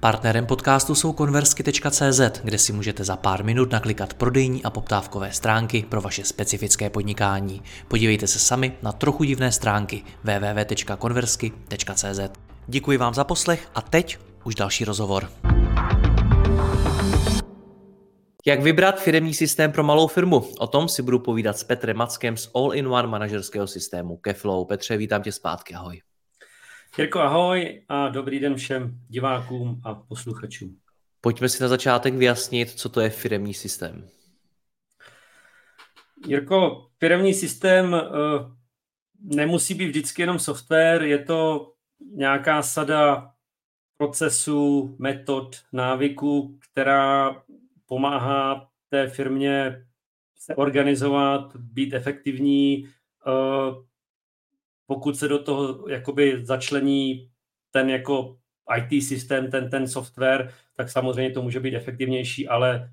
Partnerem podcastu jsou konversky.cz, kde si můžete za pár minut naklikat prodejní a poptávkové stránky pro vaše specifické podnikání. Podívejte se sami na trochu divné stránky www.konversky.cz. Děkuji vám za poslech a teď už další rozhovor. Jak vybrat firmní systém pro malou firmu? O tom si budu povídat s Petrem Mackem z All-in-One manažerského systému Keflow. Petře, vítám tě zpátky, ahoj. Jirko, ahoj a dobrý den všem divákům a posluchačům. Pojďme si na začátek vyjasnit, co to je firemní systém. Jirko, firemní systém uh, nemusí být vždycky jenom software, je to nějaká sada procesů, metod, návyků, která pomáhá té firmě se organizovat, být efektivní, uh, pokud se do toho jakoby začlení ten jako IT systém, ten, ten software, tak samozřejmě to může být efektivnější, ale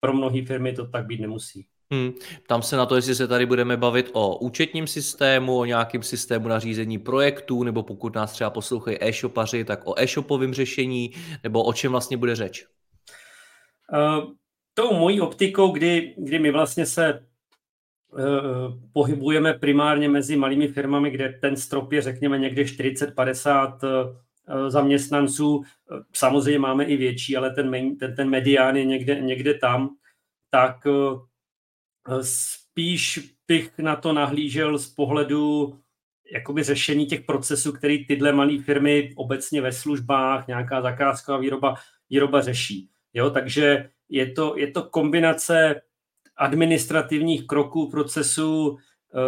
pro mnohé firmy to tak být nemusí. Hmm. Tam se na to, jestli se tady budeme bavit o účetním systému, o nějakém systému na řízení projektů, nebo pokud nás třeba poslouchají e-shopaři, tak o e-shopovém řešení, nebo o čem vlastně bude řeč? Uh, tou mojí optikou, kdy, kdy my vlastně se pohybujeme primárně mezi malými firmami, kde ten strop je, řekněme, někde 40-50 eh, zaměstnanců. Samozřejmě máme i větší, ale ten, ten, ten medián je někde, někde tam. Tak eh, spíš bych na to nahlížel z pohledu jakoby řešení těch procesů, který tyhle malé firmy obecně ve službách, nějaká zakázková výroba, výroba řeší. Jo, takže je to, je to kombinace administrativních kroků, procesů, eh,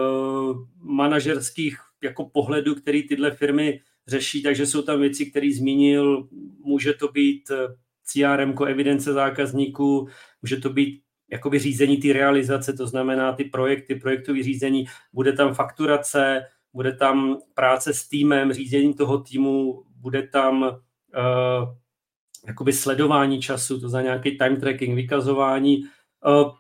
manažerských jako pohledů, který tyhle firmy řeší, takže jsou tam věci, které zmínil, může to být eh, CRM, evidence zákazníků, může to být jakoby řízení ty realizace, to znamená ty projekty, projektové řízení, bude tam fakturace, bude tam práce s týmem, řízení toho týmu, bude tam uh, jakoby sledování času, to za nějaký time tracking, vykazování. Uh,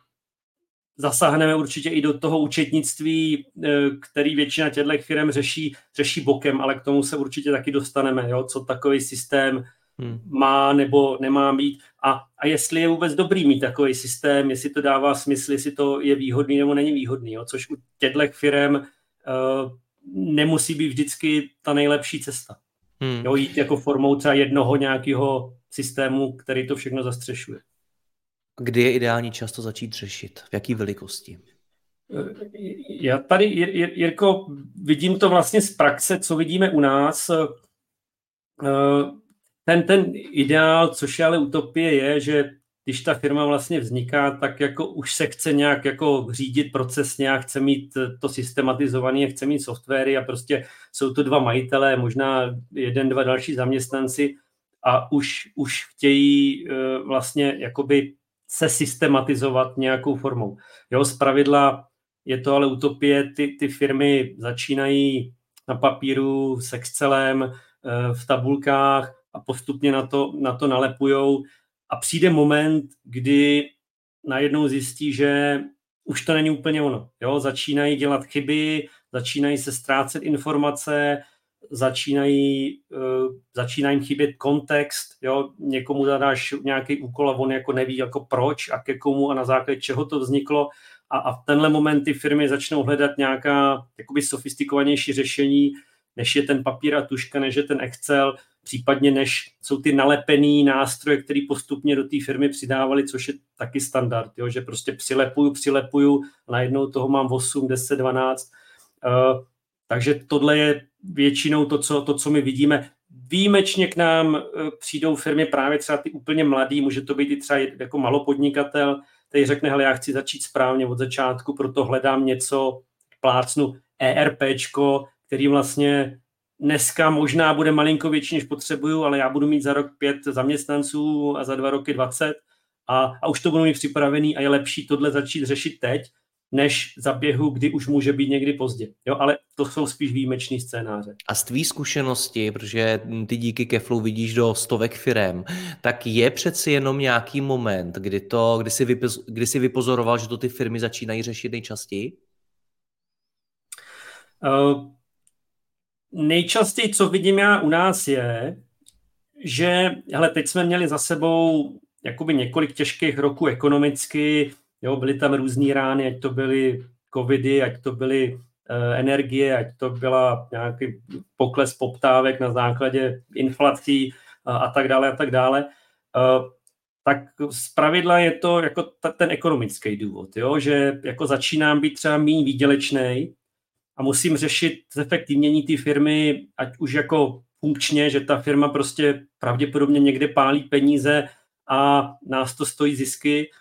zasáhneme určitě i do toho účetnictví, eh, který většina těchto firm řeší, řeší bokem, ale k tomu se určitě taky dostaneme, jo, co takový systém hmm. má nebo nemá mít a, a jestli je vůbec dobrý mít takový systém, jestli to dává smysl, jestli to je výhodný nebo není výhodný, jo, což u těchto firm uh, nemusí být vždycky ta nejlepší cesta. Hmm. Jo, jít jako formou třeba jednoho nějakého systému, který to všechno zastřešuje. Kdy je ideální často začít řešit? V jaký velikosti? Já tady, Jirko, vidím to vlastně z praxe, co vidíme u nás. Ten, ten ideál, což je ale utopie, je, že když ta firma vlastně vzniká, tak jako už se chce nějak jako řídit procesně a chce mít to systematizované, chce mít softwary a prostě jsou to dva majitelé, možná jeden, dva další zaměstnanci a už, už chtějí eh, vlastně jakoby se systematizovat nějakou formou. Jo, z pravidla je to ale utopie, ty, ty firmy začínají na papíru s Excelem, eh, v tabulkách a postupně na to, na to nalepujou a přijde moment, kdy najednou zjistí, že už to není úplně ono. Jo? Začínají dělat chyby, začínají se ztrácet informace, začínají, uh, začíná jim chybět kontext, jo, někomu zadáš nějaký úkol a on jako neví jako proč a ke komu a na základě čeho to vzniklo a, a v tenhle moment ty firmy začnou hledat nějaká jakoby sofistikovanější řešení, než je ten papír a tuška, než je ten Excel, případně než jsou ty nalepený nástroje, které postupně do té firmy přidávali, což je taky standard, jo, že prostě přilepuju, přilepuju, najednou toho mám 8, 10, 12. Uh, takže tohle je většinou to co, to, co my vidíme. Výjimečně k nám e, přijdou firmy právě třeba ty úplně mladý, může to být i třeba jako malopodnikatel, který řekne, hele, já chci začít správně od začátku, proto hledám něco, plácnu ERPčko, který vlastně dneska možná bude malinko větší, než potřebuju, ale já budu mít za rok pět zaměstnanců a za dva roky 20 a, a už to budou mít připravený a je lepší tohle začít řešit teď, než za běhu, kdy už může být někdy pozdě. Jo, ale to jsou spíš výjimečný scénáře. A z tvý zkušenosti, protože ty díky Keflu vidíš do stovek firem, tak je přeci jenom nějaký moment, kdy, to, kdy, jsi, vypoz, kdy jsi vypozoroval, že to ty firmy začínají řešit nejčastěji? Uh, nejčastěji, co vidím já u nás, je, že hele, teď jsme měli za sebou jakoby několik těžkých roků ekonomicky, jo, byly tam různé rány, ať to byly covidy, ať to byly uh, energie, ať to byla nějaký pokles poptávek na základě inflací uh, a tak dále a tak dále. Uh, tak z pravidla je to jako ta, ten ekonomický důvod, jo? že jako začínám být třeba méně výdělečný a musím řešit zefektivnění té firmy, ať už jako funkčně, že ta firma prostě pravděpodobně někde pálí peníze a nás to stojí zisky, eh,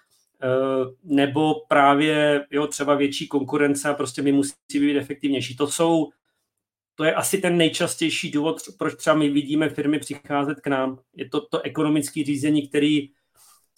nebo právě jo, třeba větší konkurence a prostě my musí být efektivnější. To jsou, to je asi ten nejčastější důvod, proč třeba my vidíme firmy přicházet k nám. Je to to ekonomické řízení, který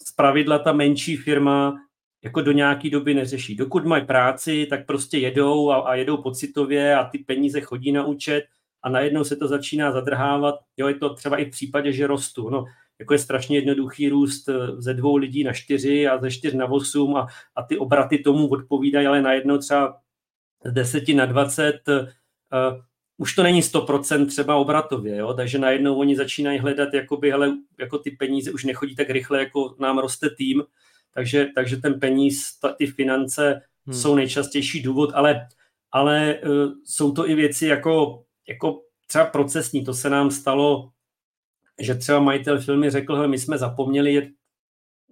z pravidla ta menší firma jako do nějaké doby neřeší. Dokud mají práci, tak prostě jedou a, a jedou pocitově a ty peníze chodí na účet a najednou se to začíná zadrhávat. Jo, je to třeba i v případě, že rostu. No, jako je strašně jednoduchý růst eh, ze dvou lidí na čtyři a ze čtyř na osm a, a ty obraty tomu odpovídají, ale najednou třeba z deseti na dvacet uh, už to není 100% třeba obratově, jo? takže najednou oni začínají hledat, jakoby, hele, jako ty peníze už nechodí tak rychle, jako nám roste tým, takže, takže ten peníz, ta, ty finance hmm. jsou nejčastější důvod, ale, ale uh, jsou to i věci jako, jako třeba procesní, to se nám stalo, že třeba majitel filmy řekl, my jsme zapomněli jet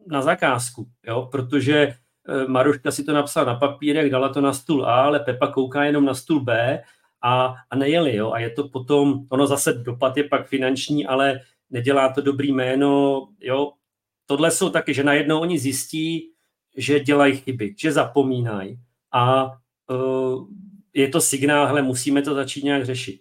na zakázku, jo? protože uh, Maruška si to napsala na papírek, dala to na stůl A, ale Pepa kouká jenom na stůl B a, a nejeli, jo, a je to potom, ono zase dopad je pak finanční, ale nedělá to dobrý jméno, jo, tohle jsou taky, že najednou oni zjistí, že dělají chyby, že zapomínají a uh, je to signál, hele, musíme to začít nějak řešit.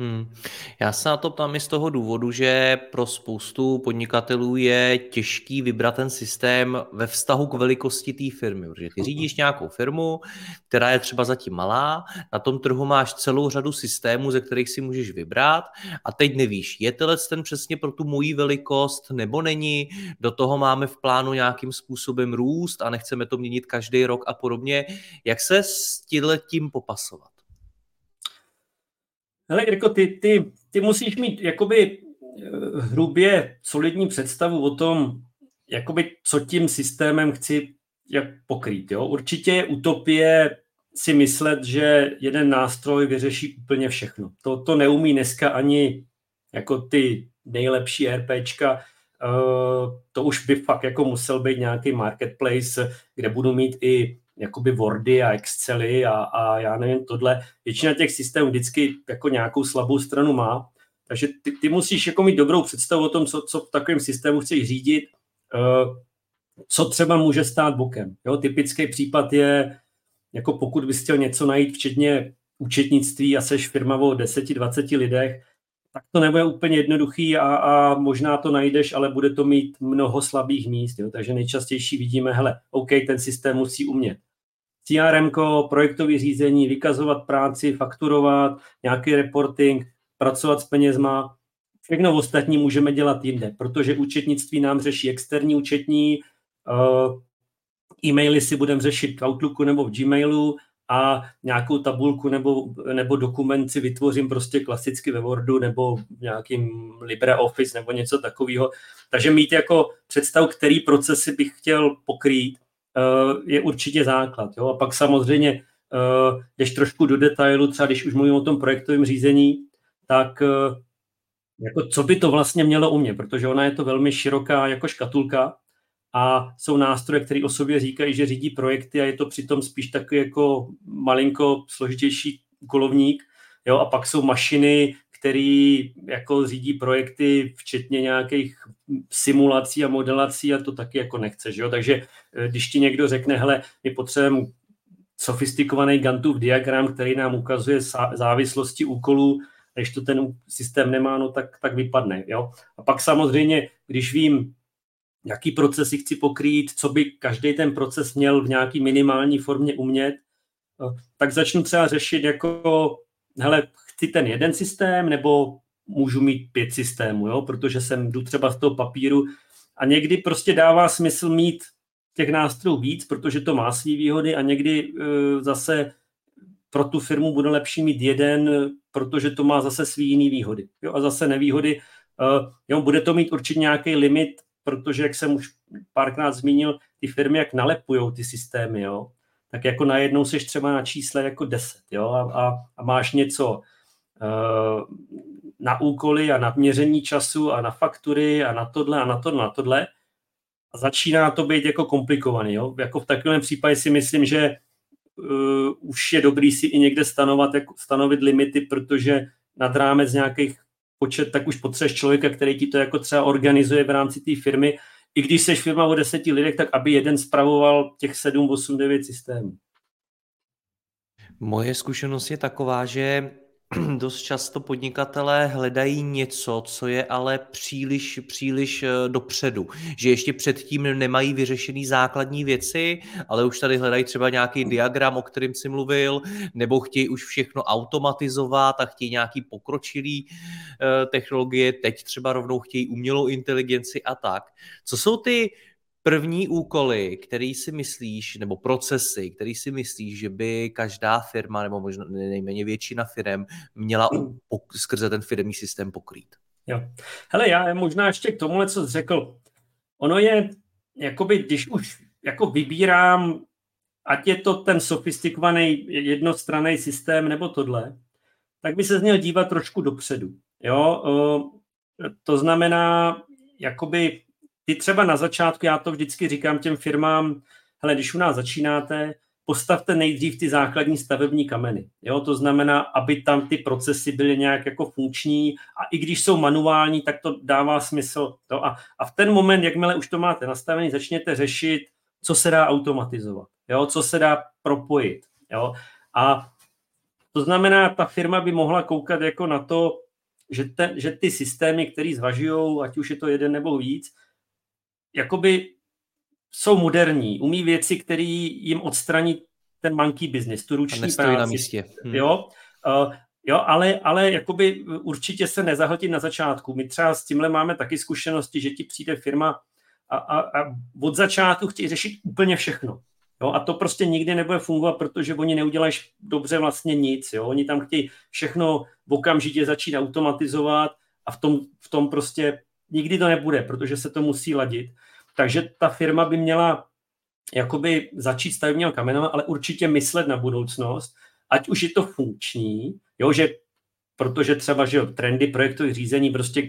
Hmm. Já se na to ptám i z toho důvodu, že pro spoustu podnikatelů je těžký vybrat ten systém ve vztahu k velikosti té firmy, protože ty řídíš nějakou firmu, která je třeba zatím malá, na tom trhu máš celou řadu systémů, ze kterých si můžeš vybrat a teď nevíš, je tenhle ten přesně pro tu moji velikost nebo není, do toho máme v plánu nějakým způsobem růst a nechceme to měnit každý rok a podobně. Jak se s tím popasovat? Hele, jako ty, ty, ty musíš mít jakoby eh, hrubě solidní představu o tom, jakoby, co tím systémem chci jak pokrýt. Jo? Určitě je utopie si myslet, že jeden nástroj vyřeší úplně všechno. To, to neumí dneska ani jako ty nejlepší RPčka, uh, to už by fakt jako musel být nějaký marketplace, kde budu mít i jakoby Wordy a Excely a, a já nevím, tohle. Většina těch systémů vždycky jako nějakou slabou stranu má, takže ty, ty musíš jako mít dobrou představu o tom, co, co v takovém systému chceš řídit, uh, co třeba může stát bokem. Jo, typický případ je, jako pokud bys chtěl něco najít, včetně účetnictví a seš firma o 10-20 lidech, tak to nebude úplně jednoduchý a, a možná to najdeš, ale bude to mít mnoho slabých míst. Jo? Takže nejčastější vidíme, hele, OK, ten systém musí umět CRM, projektové řízení, vykazovat práci, fakturovat, nějaký reporting, pracovat s penězma. Všechno ostatní můžeme dělat jinde, protože účetnictví nám řeší externí účetní, uh, e-maily si budeme řešit v Outlooku nebo v Gmailu a nějakou tabulku nebo, nebo dokument si vytvořím prostě klasicky ve Wordu nebo v nějakým LibreOffice nebo něco takového. Takže mít jako představu, který procesy bych chtěl pokrýt, Eh, je určitě základ. Jo? A pak samozřejmě, eh, když trošku do detailu, třeba když už mluvím o tom projektovém řízení, tak eh, jako co by to vlastně mělo umět, protože ona je to velmi široká jako škatulka a jsou nástroje, které o sobě říkají, že řídí projekty a je to přitom spíš taky jako malinko složitější úkolovník. Jo? A pak jsou mašiny, který jako řídí projekty, včetně nějakých simulací a modelací a to taky jako nechce, že jo? Takže eh, když ti někdo řekne, hele, my potřebujeme sofistikovaný Gantův diagram, který nám ukazuje závislosti úkolů, když to ten systém nemá, no tak, tak vypadne. Jo? A pak samozřejmě, když vím, jaký procesy chci pokrýt, co by každý ten proces měl v nějaký minimální formě umět, tak začnu třeba řešit jako, hele, chci ten jeden systém, nebo můžu mít pět systémů, jo? protože jsem jdu třeba z toho papíru a někdy prostě dává smysl mít těch nástrojů víc, protože to má své výhody a někdy uh, zase pro tu firmu bude lepší mít jeden, protože to má zase svý jiný výhody. Jo? A zase nevýhody, uh, jo, bude to mít určitě nějaký limit, protože, jak jsem už párkrát zmínil, ty firmy, jak nalepujou ty systémy, jo? tak jako najednou seš třeba na čísle jako 10 jo? A, a, a máš něco na úkoly a na měření času a na faktury a na tohle a na tohle, na tohle. A začíná to být jako komplikovaný. Jo? Jako v takovém případě si myslím, že uh, už je dobrý si i někde stanovat, jako, stanovit limity, protože nad rámec nějakých počet, tak už potřebuješ člověka, který ti to jako třeba organizuje v rámci té firmy. I když jsi firma o deseti lidech, tak aby jeden spravoval těch sedm, osm, devět systémů. Moje zkušenost je taková, že dost často podnikatelé hledají něco, co je ale příliš, příliš eh, dopředu. Že ještě předtím nemají vyřešený základní věci, ale už tady hledají třeba nějaký diagram, o kterým si mluvil, nebo chtějí už všechno automatizovat a chtějí nějaký pokročilý eh, technologie, teď třeba rovnou chtějí umělou inteligenci a tak. Co jsou ty první úkoly, který si myslíš, nebo procesy, který si myslíš, že by každá firma, nebo možná nejméně většina firm, měla skrze ten firmní systém pokrýt? Jo. Hele, já možná ještě k tomu, co jsi řekl. Ono je, jakoby, když už jako vybírám, ať je to ten sofistikovaný jednostranný systém nebo tohle, tak by se měl dívat trošku dopředu. Jo? To znamená, jakoby ty třeba na začátku, já to vždycky říkám těm firmám, hele, když u nás začínáte, postavte nejdřív ty základní stavební kameny. Jo? To znamená, aby tam ty procesy byly nějak jako funkční a i když jsou manuální, tak to dává smysl. To a, a v ten moment, jakmile už to máte nastavený, začněte řešit, co se dá automatizovat, jo? co se dá propojit. Jo? A to znamená, ta firma by mohla koukat jako na to, že, te, že ty systémy, které zvažují, ať už je to jeden nebo víc, jakoby jsou moderní, umí věci, které jim odstraní ten monkey business, tu ruční práci. na místě. Hmm. Jo, uh, jo ale, ale jakoby určitě se nezahltit na začátku. My třeba s tímhle máme taky zkušenosti, že ti přijde firma a, a, a od začátku chtějí řešit úplně všechno. Jo, a to prostě nikdy nebude fungovat, protože oni neudělají dobře vlastně nic. Jo. Oni tam chtějí všechno okamžitě začít automatizovat a v tom, v tom prostě nikdy to nebude, protože se to musí ladit. Takže ta firma by měla jakoby začít stavebního kamenem, ale určitě myslet na budoucnost, ať už je to funkční, jo, že protože třeba, že trendy projektových řízení, prostě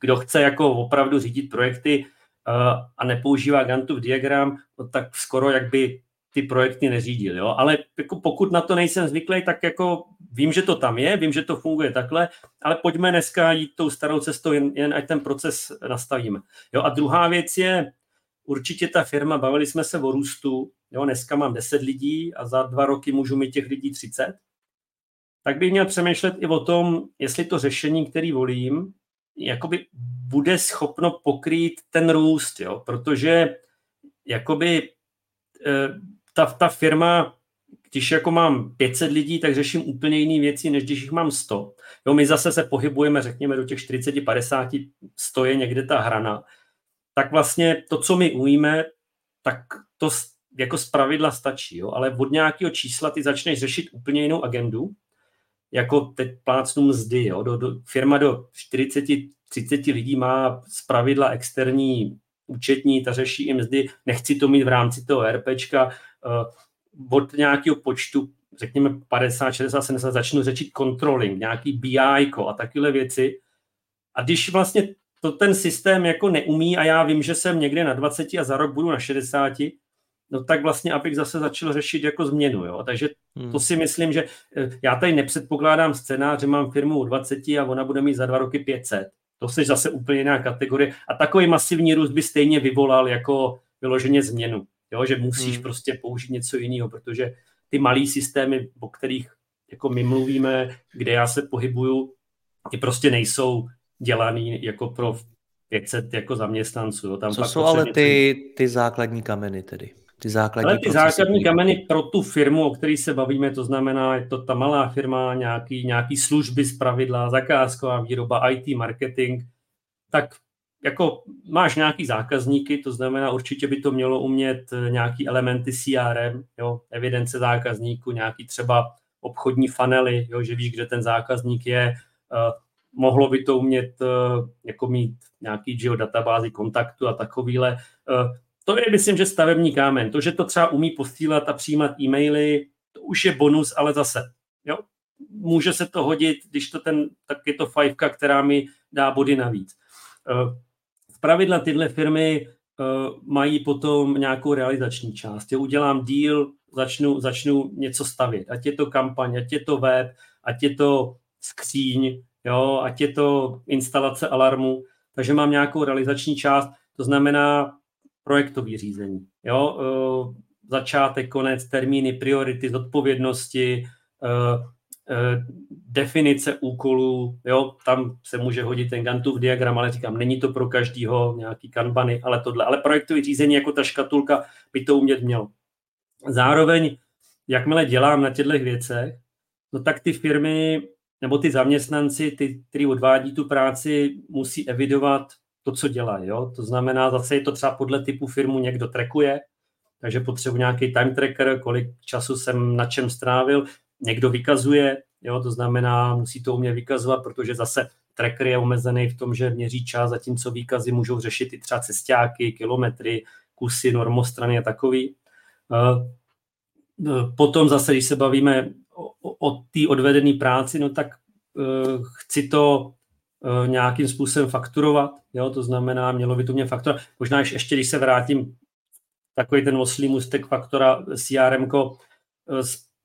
kdo chce jako opravdu řídit projekty uh, a nepoužívá Gantův diagram, no tak skoro jak by ty projekty neřídil, jo? ale jako pokud na to nejsem zvyklý, tak jako vím, že to tam je, vím, že to funguje takhle, ale pojďme dneska jít tou starou cestou, jen, jen ať ten proces nastavíme. Jo? A druhá věc je, určitě ta firma, bavili jsme se o růstu, jo? dneska mám 10 lidí a za dva roky můžu mít těch lidí 30, tak bych měl přemýšlet i o tom, jestli to řešení, který volím, jakoby bude schopno pokrýt ten růst, jo? protože jakoby eh, ta, ta firma, když jako mám 500 lidí, tak řeším úplně jiné věci, než když jich mám 100. Jo, my zase se pohybujeme, řekněme, do těch 40, 50, 100 je někde ta hrana. Tak vlastně to, co my umíme, tak to jako z pravidla stačí, jo? ale od nějakého čísla ty začneš řešit úplně jinou agendu, jako teď plácnu mzdy. Jo? Do, do, firma do 40, 30 lidí má z pravidla externí účetní, ta řeší i mzdy, nechci to mít v rámci toho RPčka, od nějakého počtu, řekněme 50, 60, 70, začnu řečit controlling, nějaký BI a takové věci. A když vlastně to ten systém jako neumí a já vím, že jsem někde na 20 a za rok budu na 60, no tak vlastně abych zase začal řešit jako změnu. Jo? Takže hmm. to si myslím, že eh, já tady nepředpokládám scénář, že mám firmu u 20 a ona bude mít za dva roky 500. To je zase úplně jiná kategorie. A takový masivní růst by stejně vyvolal jako vyloženě změnu. Jo, že musíš hmm. prostě použít něco jiného, protože ty malý systémy, o kterých jako my mluvíme, kde já se pohybuju, ty prostě nejsou dělaný jako pro 500 jako zaměstnanců. Jo. Tam Co jsou ale ty, ty základní kameny tedy? Ty základní, ale ty základní kameny pro tu firmu, o které se bavíme, to znamená, je to ta malá firma, nějaký, nějaký služby z pravidla, zakázková výroba, IT, marketing, tak jako máš nějaký zákazníky, to znamená, určitě by to mělo umět eh, nějaký elementy CRM, jo, evidence zákazníků, nějaký třeba obchodní funnely, jo, že víš, kde ten zákazník je, uh, mohlo by to umět uh, jako mít nějaký geodatabázy kontaktu a takovýhle. To je, myslím, že stavební kámen. To, že to třeba umí posílat a přijímat e-maily, to už je bonus, ale zase, jo, může se to hodit, když to ten, tak je to fajfka, která mi dá body navíc. V pravidla tyhle firmy mají potom nějakou realizační část. Já udělám deal, začnu, začnu něco stavět. Ať je to kampaň, ať je to web, ať je to skříň, jo, ať je to instalace alarmu. Takže mám nějakou realizační část, to znamená projektový řízení. Jo, uh, začátek, konec, termíny, priority, zodpovědnosti, uh, uh, definice úkolů, jo, tam se může hodit ten Gantův diagram, ale říkám, není to pro každýho nějaký kanbany, ale tohle. Ale projektový řízení jako ta škatulka by to umět mělo. Zároveň, jakmile dělám na těchto věcech, no tak ty firmy nebo ty zaměstnanci, ty, kteří odvádí tu práci, musí evidovat to, co dělají. Jo? To znamená, zase je to třeba podle typu firmu někdo trackuje, takže potřebuji nějaký time tracker, kolik času jsem na čem strávil, někdo vykazuje, jo? to znamená, musí to umět vykazovat, protože zase tracker je omezený v tom, že měří čas, zatímco výkazy můžou řešit i třeba cestáky, kilometry, kusy, normostrany a takový. Eh, eh, potom zase, když se bavíme o, o té odvedené práci, no tak uh, chci to nějakým způsobem fakturovat, jo, to znamená, mělo by to mě fakturovat. Možná ještě, když se vrátím, takový ten oslý mustek faktora CRM,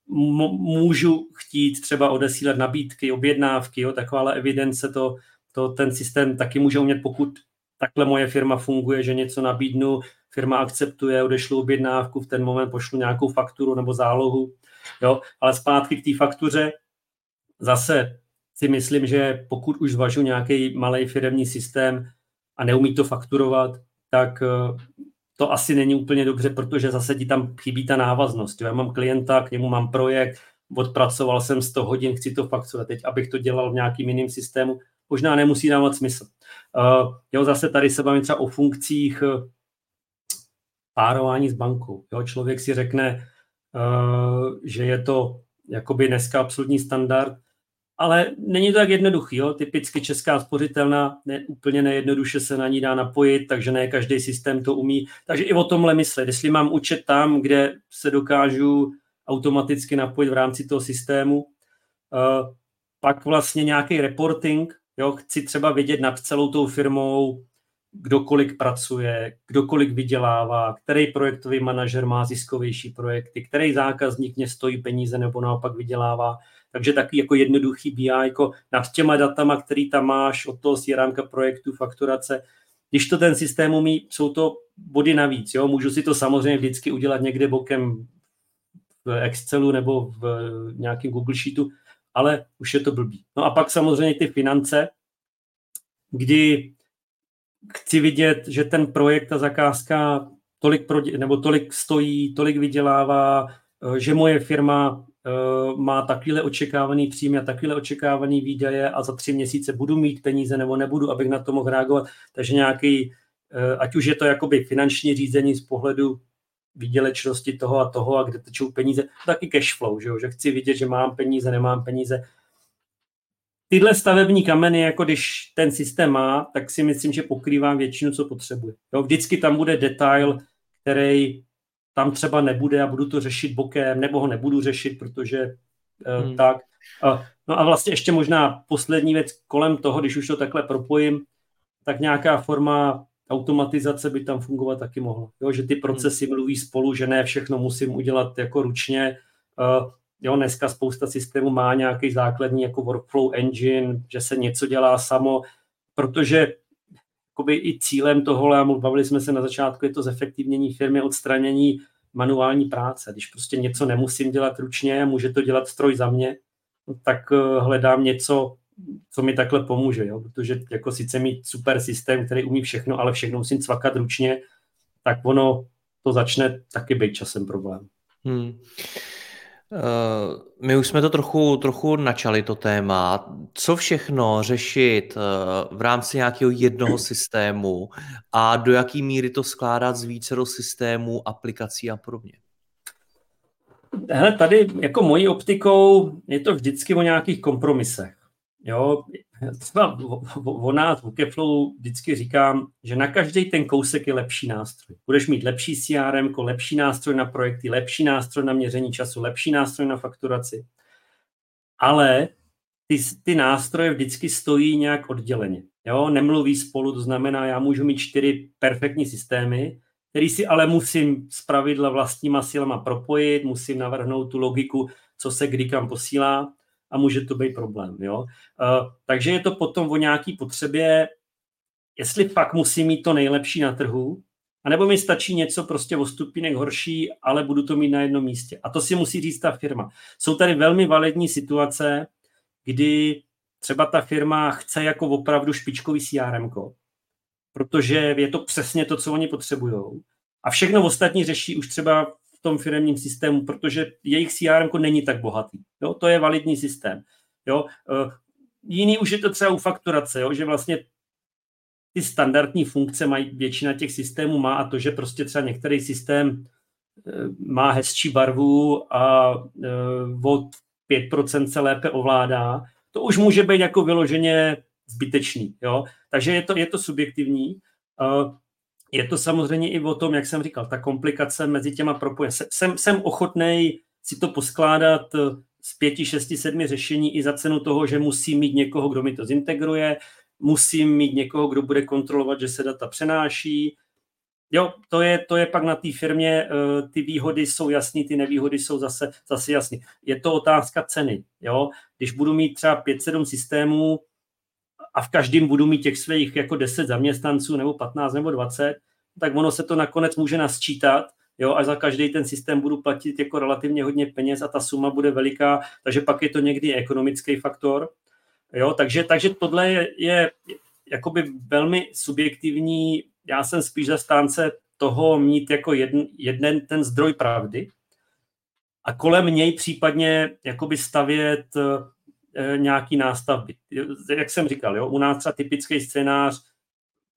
můžu chtít třeba odesílat nabídky, objednávky, jo, taková evidence, to, to ten systém taky může umět, pokud takhle moje firma funguje, že něco nabídnu, firma akceptuje, odešlu objednávku, v ten moment pošlu nějakou fakturu nebo zálohu, Jo? Ale zpátky k té faktuře, zase si myslím, že pokud už zvažu nějaký malý firmní systém a neumí to fakturovat, tak to asi není úplně dobře, protože zase ti tam chybí ta návaznost. Jo? Já mám klienta, k němu mám projekt, odpracoval jsem 100 hodin, chci to fakturovat. Teď, abych to dělal v nějakým jiném systému, možná nemusí dávat smysl. Uh, jo, zase tady se bavím třeba o funkcích eh, párování s bankou. Jo, člověk si řekne, Eh, že je to jakoby dneska absolutní standard, ale není to tak jednoduchý. Jo? Typicky česká spořitelna ne, úplně nejednoduše se na ní dá napojit, takže ne každý systém to umí. Takže i o tomhle myslet. Jestli mám účet tam, kde se dokážu automaticky napojit v rámci toho systému, uh, pak vlastně nějaký reporting, jo? chci třeba vědět nad celou tou firmou, kdo kolik pracuje, kdo kolik vydělává, který projektový manažer má ziskovější projekty, který zákazník mě stojí peníze nebo naopak vydělává. Takže taky jako jednoduchý BI jako nad těma datama, který tam máš od toho CRM projektu, fakturace. Když to ten systém umí, jsou to body navíc. Jo? Můžu si to samozřejmě vždycky udělat někde bokem v Excelu nebo v nějakém Google Sheetu, ale už je to blbý. No a pak samozřejmě ty finance, kdy chci vidět, že ten projekt, ta zakázka tolik, pro, nebo tolik stojí, tolik vydělává, že moje firma má takovýhle očekávaný příjmy a takovýhle očekávaný výdaje a za tři měsíce budu mít peníze nebo nebudu, abych na to mohl reagovat. Takže nějaký, eh, ať už je to jakoby finanční řízení z pohledu výdělečnosti toho a toho a kde tečou peníze, taky cash flow, že, jo? že chci vidět, že mám peníze, nemám peníze tyhle stavební kameny, jako když ten systém má, tak si myslím, že pokrývá většinu, co potřebuje. Jo, vždycky tam bude detail, který tam třeba nebude a budu to řešit bokem, nebo ho nebudu řešit, protože eh, hmm. tak. No a vlastně ještě možná poslední věc kolem toho, když už to takhle propojím, tak nějaká forma automatizace by tam fungovat taky mohla. Jo, že ty procesy hmm. mluví spolu, že ne všechno musím udělat jako ručně. Eh, Jo, dneska spousta systémů má nějaký základní jako workflow engine, že se něco dělá samo, protože jakoby i cílem tohohle, a bavili jsme se na začátku, je to zefektivnění firmy, odstranění manuální práce. Když prostě něco nemusím dělat ručně, může to dělat stroj za mě, tak eh, hledám něco co mi takhle pomůže, jo? protože jako sice mít super systém, který umí všechno, ale všechno musím cvakat ručně, tak ono to začne taky být časem problém. Hmm. Eh, my už jsme to trochu, trochu načali, to téma. Co všechno řešit eh, v rámci nějakého jednoho systému a do jaký míry to skládat z vícero systémů, aplikací a podobně? Hele, tady jako mojí optikou je to vždycky o nějakých kompromisech. Jo, třeba o, nás, o Keflow vždycky říkám, že na každý ten kousek je lepší nástroj. Budeš mít lepší CRM, lepší nástroj na projekty, lepší nástroj na měření času, lepší nástroj na fakturaci. Ale ty, ty nástroje vždycky stojí nějak odděleně. Jo? Nemluví spolu, to znamená, já můžu mít čtyři perfektní systémy, který si ale musím z pravidla vlastníma silama propojit, musím navrhnout tu logiku, co se kdy kam posílá a může to být problém. Jo? Uh, takže je to potom o nějaký potřebě, jestli fakt musí mít to nejlepší na trhu, anebo mi stačí něco prostě o stupínek horší, ale budu to mít na jednom místě. A to si musí říct ta firma. Jsou tady velmi validní situace, kdy třeba ta firma chce jako opravdu špičkový CRM, protože je to přesně to, co oni potřebují. A všechno ostatní řeší už třeba tom firmním systému, protože jejich CRM není tak bohatý. Jo? To je validní systém. Jo? Eh, jiný už je to třeba u fakturace, jo? že vlastně ty standardní funkce mají většina těch systémů má a to, že prostě třeba některý systém eh, má hezčí barvu a eh, od 5% se lépe ovládá, to už může být jako vyloženě zbytečný. Jo? Takže je to, je to subjektivní je to samozřejmě i o tom, jak jsem říkal, ta komplikace mezi těma propoje. Jsem, jsem ochotný si to poskládat eh, z pěti, šesti, sedmi řešení i za cenu toho, že musím mít někoho, kdo mi to zintegruje, musím mít někoho, kdo bude kontrolovat, že se data přenáší. Jo, to je, to je pak na té firmě, eh, ty výhody jsou jasné, ty nevýhody jsou zase, zase jasné. Je to otázka ceny. Jo? Když budu mít třeba 5-7 systémů, a v každém budu mít těch svých jako 10 zaměstnanců nebo 15 nebo 20, tak ono se to nakonec může nasčítat, jo, a za každý ten systém budu platit jako relativně hodně peněz a ta suma bude veliká, takže pak je to někdy ekonomický faktor. Jo, takže, takže tohle je, je jakoby velmi subjektivní, já jsem spíš zastánce toho mít jako jeden, jeden ten zdroj pravdy a kolem něj případně jakoby stavět nějaký nástavby. Jak jsem říkal, jo, u nás třeba typický scénář,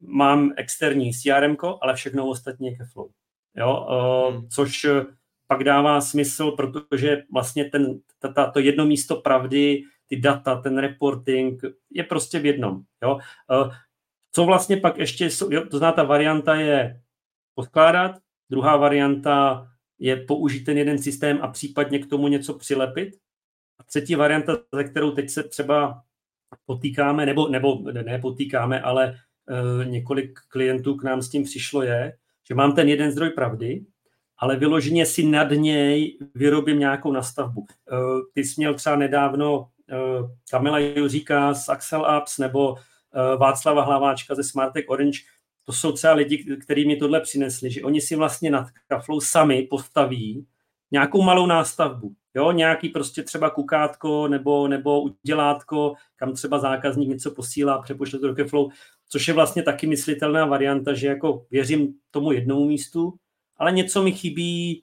mám externí CRM, ale všechno ostatní je ke flow. Jo, e, hmm. Což pak dává smysl, protože vlastně ten, ta, to jedno místo pravdy, ty data, ten reporting je prostě v jednom. Jo. E, co vlastně pak ještě, jo, to znamená, ta varianta je poskládat, druhá varianta je použít ten jeden systém a případně k tomu něco přilepit. A třetí varianta, ze kterou teď se třeba potýkáme, nebo, nebo ne potýkáme, ale uh, několik klientů k nám s tím přišlo je, že mám ten jeden zdroj pravdy, ale vyloženě si nad něj vyrobím nějakou nastavbu. Uh, ty jsi měl třeba nedávno uh, Kamila Juříka z Axel Apps nebo uh, Václava Hlaváčka ze Smartek Orange, to jsou třeba lidi, kteří mi tohle přinesli, že oni si vlastně nad kaflou sami postaví nějakou malou nástavbu. Jo, nějaký prostě třeba kukátko nebo, nebo udělátko, kam třeba zákazník něco posílá, přepošle to do Keflow, což je vlastně taky myslitelná varianta, že jako věřím tomu jednomu místu, ale něco mi chybí,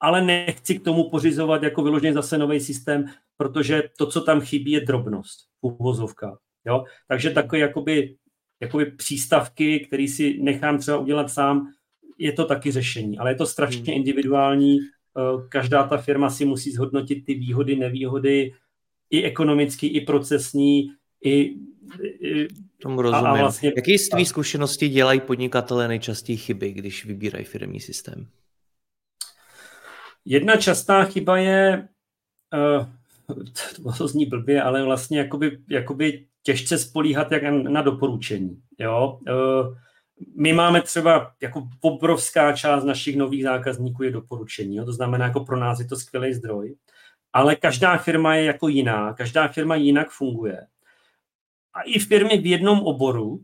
ale nechci k tomu pořizovat jako vyloženě zase nový systém, protože to, co tam chybí, je drobnost v uvozovkách. Jo? Takže takové jakoby, jakoby přístavky, které si nechám třeba udělat sám, je to taky řešení, ale je to strašně hmm. individuální každá ta firma si musí zhodnotit ty výhody, nevýhody, i ekonomický, i procesní, i, i Tomu rozumím. A, a vlastně, Jaký z tvých zkušeností dělají podnikatele nejčastěji chyby, když vybírají firmní systém? Jedna častá chyba je, uh, to zní blbě, ale vlastně jakoby, jakoby těžce spolíhat jak na doporučení. Jo? Uh, my máme třeba jako obrovská část našich nových zákazníků je doporučení, jo? to znamená, jako pro nás je to skvělý zdroj, ale každá firma je jako jiná, každá firma jinak funguje. A i firmy v jednom oboru,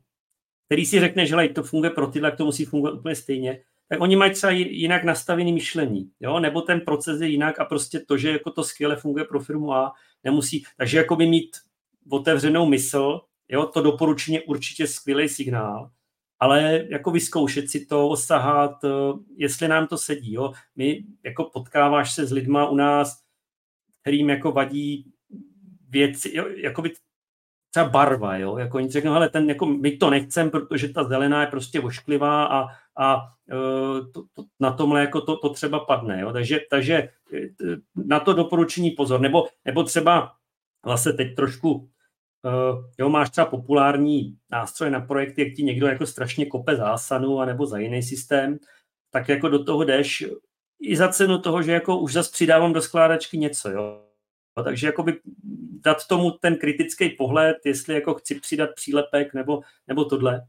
který si řekne, že to funguje pro tyhle, to musí fungovat úplně stejně, tak oni mají třeba jinak nastavený myšlení, jo? nebo ten proces je jinak a prostě to, že jako to skvěle funguje pro firmu A, nemusí, takže jako by mít otevřenou mysl, jo, to doporučení je určitě skvělý signál, ale jako vyzkoušet si to, osahat, eh, jestli nám to sedí. Jo. My jako potkáváš se s lidma u nás, kterým jako vadí věci, jo, jako by třeba barva, jo, jako oni řeknou, hele, ten, jako, my to nechcem, protože ta zelená je prostě ošklivá a, a uh, to, to, na tomhle jako to, to třeba padne, jo, takže, takže na to doporučení pozor, nebo, nebo třeba vlastně teď trošku Uh, jo, máš třeba populární nástroj na projekty, jak ti někdo jako strašně kope zásanu anebo za jiný systém, tak jako do toho jdeš i za cenu toho, že jako už zase přidávám do skládačky něco, jo. Takže jakoby dát tomu ten kritický pohled, jestli jako chci přidat přílepek nebo, nebo tohle.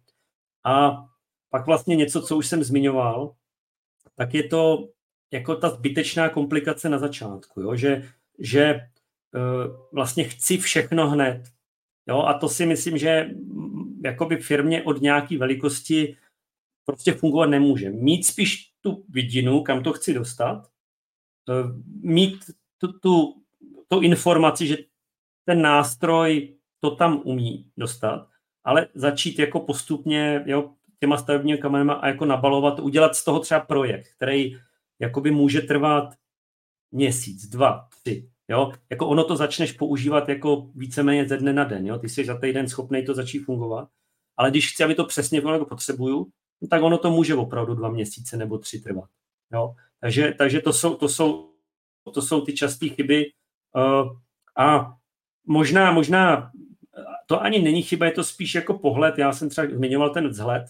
A pak vlastně něco, co už jsem zmiňoval, tak je to jako ta zbytečná komplikace na začátku, jo? že, že uh, vlastně chci všechno hned. Jo? A to si myslím, že jakoby firmě od nějaké velikosti prostě fungovat nemůže. Mít spíš tu vidinu, kam to chci dostat, uh, mít tu, tu, tu informaci, že ten nástroj to tam umí dostat, ale začít jako postupně jo, těma stavebními kamenama a jako nabalovat, udělat z toho třeba projekt, který jakoby může trvat měsíc, dva, tři. Jo? Jako ono to začneš používat jako víceméně ze dne na den. Jo? Ty jsi za týden schopný to začít fungovat. Ale když chci, aby to přesně jako potřebuju, no tak ono to může opravdu dva měsíce nebo tři trvat. Jo? Takže, takže to, jsou, to, jsou, to jsou ty časté chyby. Uh, a možná, možná to ani není chyba, je to spíš jako pohled. Já jsem třeba zmiňoval ten vzhled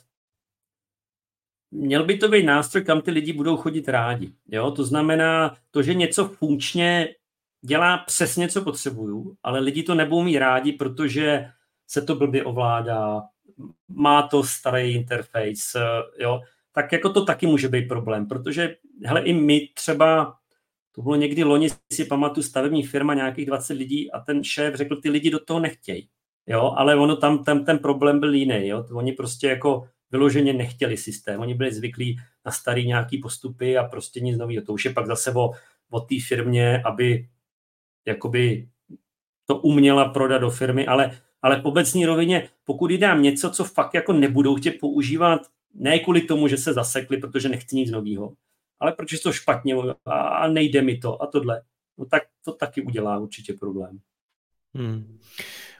měl by to být nástroj, kam ty lidi budou chodit rádi. Jo? To znamená, to, že něco funkčně dělá přesně, co potřebuju, ale lidi to nebudou mít rádi, protože se to blbě ovládá, má to starý interface, jo? tak jako to taky může být problém, protože hele, i my třeba, to bylo někdy loni, si pamatuju, stavební firma, nějakých 20 lidí a ten šéf řekl, ty lidi do toho nechtějí. Jo, ale ono tam, tam ten problém byl jiný. Jo? Oni prostě jako vyloženě nechtěli systém. Oni byli zvyklí na starý nějaký postupy a prostě nic nového. To už je pak zase o, o té firmě, aby jakoby to uměla prodat do firmy, ale, ale v obecní rovině, pokud jí dám něco, co fakt jako nebudou chtít používat, ne kvůli tomu, že se zasekli, protože nechci nic nového, ale protože to špatně a nejde mi to a tohle, no tak to taky udělá určitě problém. Hmm.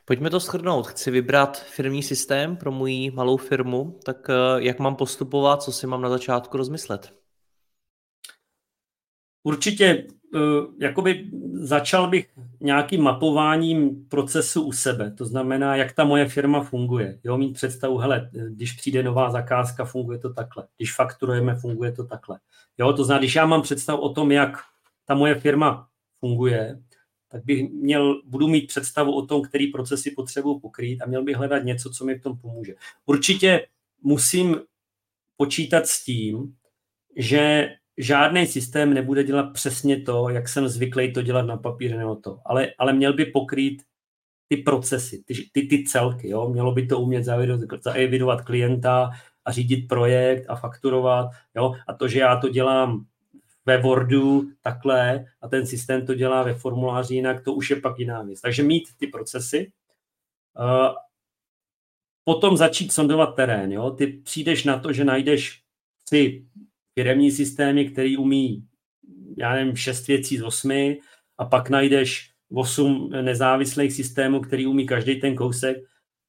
Pojďme to shrnout. Chci vybrat firmní systém pro moji malou firmu, tak eh, jak mám postupovat, co si mám na začátku rozmyslet? Určitě jakoby začal bych nějakým mapováním procesu u sebe. To znamená, jak ta moje firma funguje. Jo, mít představu, hele, když přijde nová zakázka, funguje to takhle. Když fakturujeme, funguje to takhle. Jo, to znamená, když já mám představu o tom, jak ta moje firma funguje, tak bych měl, budu mít představu o tom, který procesy potřebuji pokrýt a měl bych hledat něco, co mi v tom pomůže. Určitě musím počítat s tím, že žádný systém nebude dělat přesně to, jak jsem zvyklý to dělat na papíře nebo to, ale, ale měl by pokrýt ty procesy, ty, ty, ty celky. Jo? Mělo by to umět zaevidovat klienta a řídit projekt a fakturovat. Jo? A to, že já to dělám ve Wordu takhle a ten systém to dělá ve formuláři jinak, to už je pak jiná věc. Takže mít ty procesy, uh, potom začít sondovat terén. Jo? Ty přijdeš na to, že najdeš tři firemní systémy, který umí, já nevím, šest věcí z osmi a pak najdeš osm nezávislých systémů, který umí každý ten kousek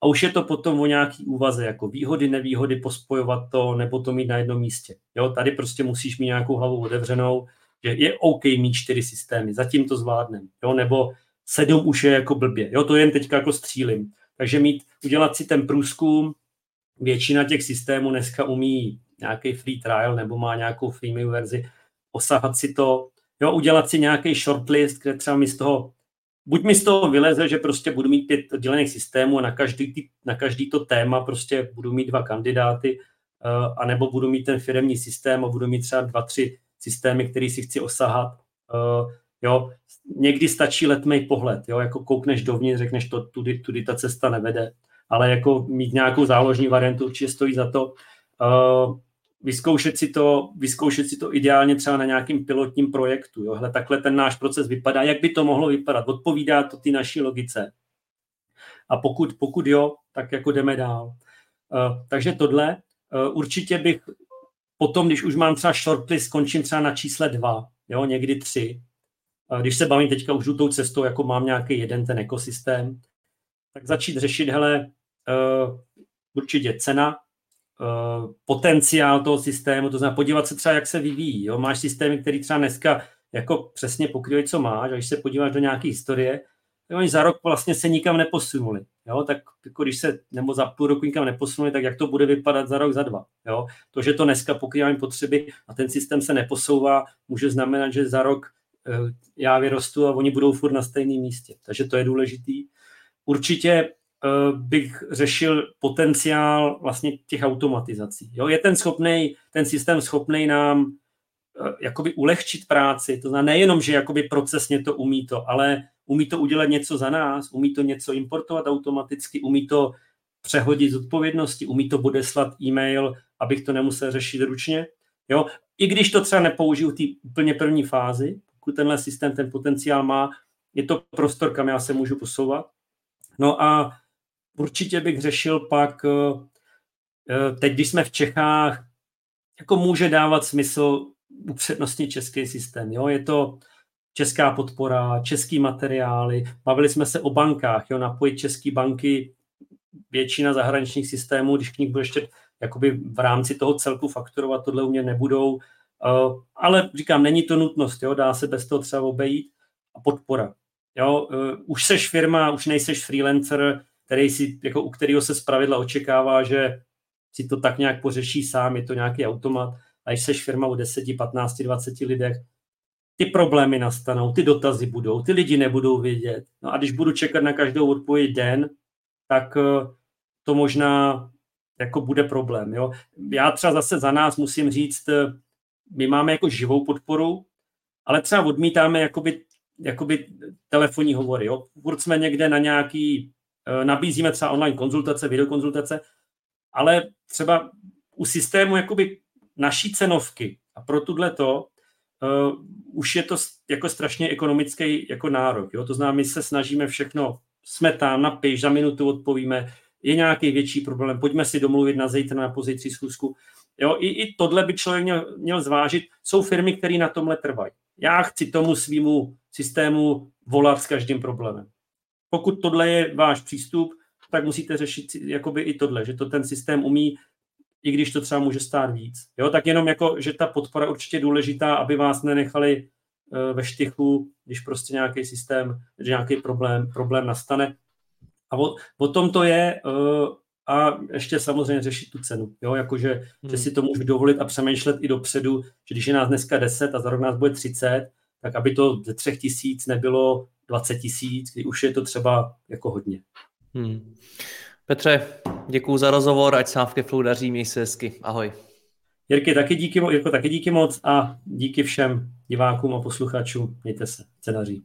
a už je to potom o nějaký úvaze, jako výhody, nevýhody, pospojovat to, nebo to mít na jednom místě. Jo, tady prostě musíš mít nějakou hlavu otevřenou, že je OK mít čtyři systémy, zatím to zvládnem, jo, nebo sedm už je jako blbě, jo, to jen teďka jako střílim. Takže mít, udělat si ten průzkum, většina těch systémů dneska umí nějaký free trial nebo má nějakou freemium verzi, osahat si to, jo, udělat si nějaký shortlist, kde třeba mi z toho buď mi z toho vyleze, že prostě budu mít pět oddělených systémů a na každý, na každý to téma prostě budu mít dva kandidáty, uh, anebo budu mít ten firemní systém a budu mít třeba dva, tři systémy, který si chci osahat. Uh, jo, někdy stačí letmej pohled, jo, jako koukneš dovnitř, řekneš to, tudy, tudy ta cesta nevede, ale jako mít nějakou záložní variantu určitě stojí za to. Uh, vyzkoušet si to, vyzkoušet si to ideálně třeba na nějakým pilotním projektu. Jo? Hle, takhle ten náš proces vypadá, jak by to mohlo vypadat, odpovídá to ty naší logice. a pokud, pokud jo, tak jako jdeme dál. Uh, takže tohle uh, určitě bych potom, když už mám třeba shortlist, skončím třeba na čísle dva, jo, někdy tři. Uh, když se bavím teďka už tou cestou, jako mám nějaký jeden ten ekosystém, tak začít řešit, hele, určitě cena, potenciál toho systému, to znamená podívat se třeba, jak se vyvíjí. Jo? Máš systémy, který třeba dneska jako přesně pokrývají, co máš, a když se podíváš do nějaké historie, tak oni za rok vlastně se nikam neposunuli. Jo? Tak jako když se, nebo za půl roku nikam neposunuli, tak jak to bude vypadat za rok, za dva. Jo? To, že to dneska pokrývá potřeby a ten systém se neposouvá, může znamenat, že za rok uh, já vyrostu a oni budou furt na stejném místě. Takže to je důležitý. Určitě bych řešil potenciál vlastně těch automatizací. Jo? Je ten schopný, ten systém schopný nám uh, jakoby ulehčit práci, to znamená nejenom, že jakoby procesně to umí to, ale umí to udělat něco za nás, umí to něco importovat automaticky, umí to přehodit z odpovědnosti, umí to bodeslat e-mail, abych to nemusel řešit ručně. Jo? I když to třeba nepoužiju v té úplně první fázi, pokud tenhle systém ten potenciál má, je to prostor, kam já se můžu posouvat. No a určitě bych řešil pak, eh, eh, teď, když jsme v Čechách, jako může dávat smysl upřednostnit český systém. Jo? Je to česká podpora, český materiály. Bavili jsme se o bankách, jo? napojit české banky, většina zahraničních systémů, když k nich bude ještě jakoby v rámci toho celku fakturovat, tohle u mě nebudou. Eh, ale říkám, není to nutnost, jo? dá se bez toho třeba obejít. A podpora. Jo? Už seš firma, už nejseš freelancer, který si, jako u kterého se zpravidla očekává, že si to tak nějak pořeší sám, je to nějaký automat. A když seš firma o 10, 15, 20 lidech, ty problémy nastanou, ty dotazy budou, ty lidi nebudou vědět. No a když budu čekat na každou odpověď den, tak eh, to možná jako bude problém. Jo? Já třeba zase za nás musím říct, eh, my máme jako živou podporu, ale třeba odmítáme jakoby, jakoby telefonní hovory. Jo? Furt jsme někde na nějaký nabízíme třeba online konzultace, videokonzultace, ale třeba u systému jakoby naší cenovky a pro tuhle to uh, už je to jako strašně ekonomický jako nárok. Jo? To znamená, my se snažíme všechno, jsme tam, napiš, za minutu odpovíme, je nějaký větší problém, pojďme si domluvit na zítra, na pozici schůzku. Jo, i, i tohle by člověk měl, měl zvážit. Jsou firmy, které na tomhle trvají. Já chci tomu svýmu systému volat s každým problémem. Pokud tohle je váš přístup, tak musíte řešit jakoby i tohle, že to ten systém umí, i když to třeba může stát víc. Jo, tak jenom jako, že ta podpora určitě důležitá, aby vás nenechali uh, ve štychu, když prostě nějaký systém, že nějaký problém, problém nastane. A o, o tom to je uh, a ještě samozřejmě řešit tu cenu. Jo, jakože, hmm. že si to můžu dovolit a přemýšlet i dopředu, že když je nás dneska 10 a za rok nás bude 30, tak aby to ze třech tisíc nebylo 20 tisíc, kdy už je to třeba jako hodně. Hmm. Petře, děkuji za rozhovor, ať se v Keflu daří, měj se hezky. Ahoj. Jirky, taky díky, Jirko, taky díky moc a díky všem divákům a posluchačům. Mějte se, se daří.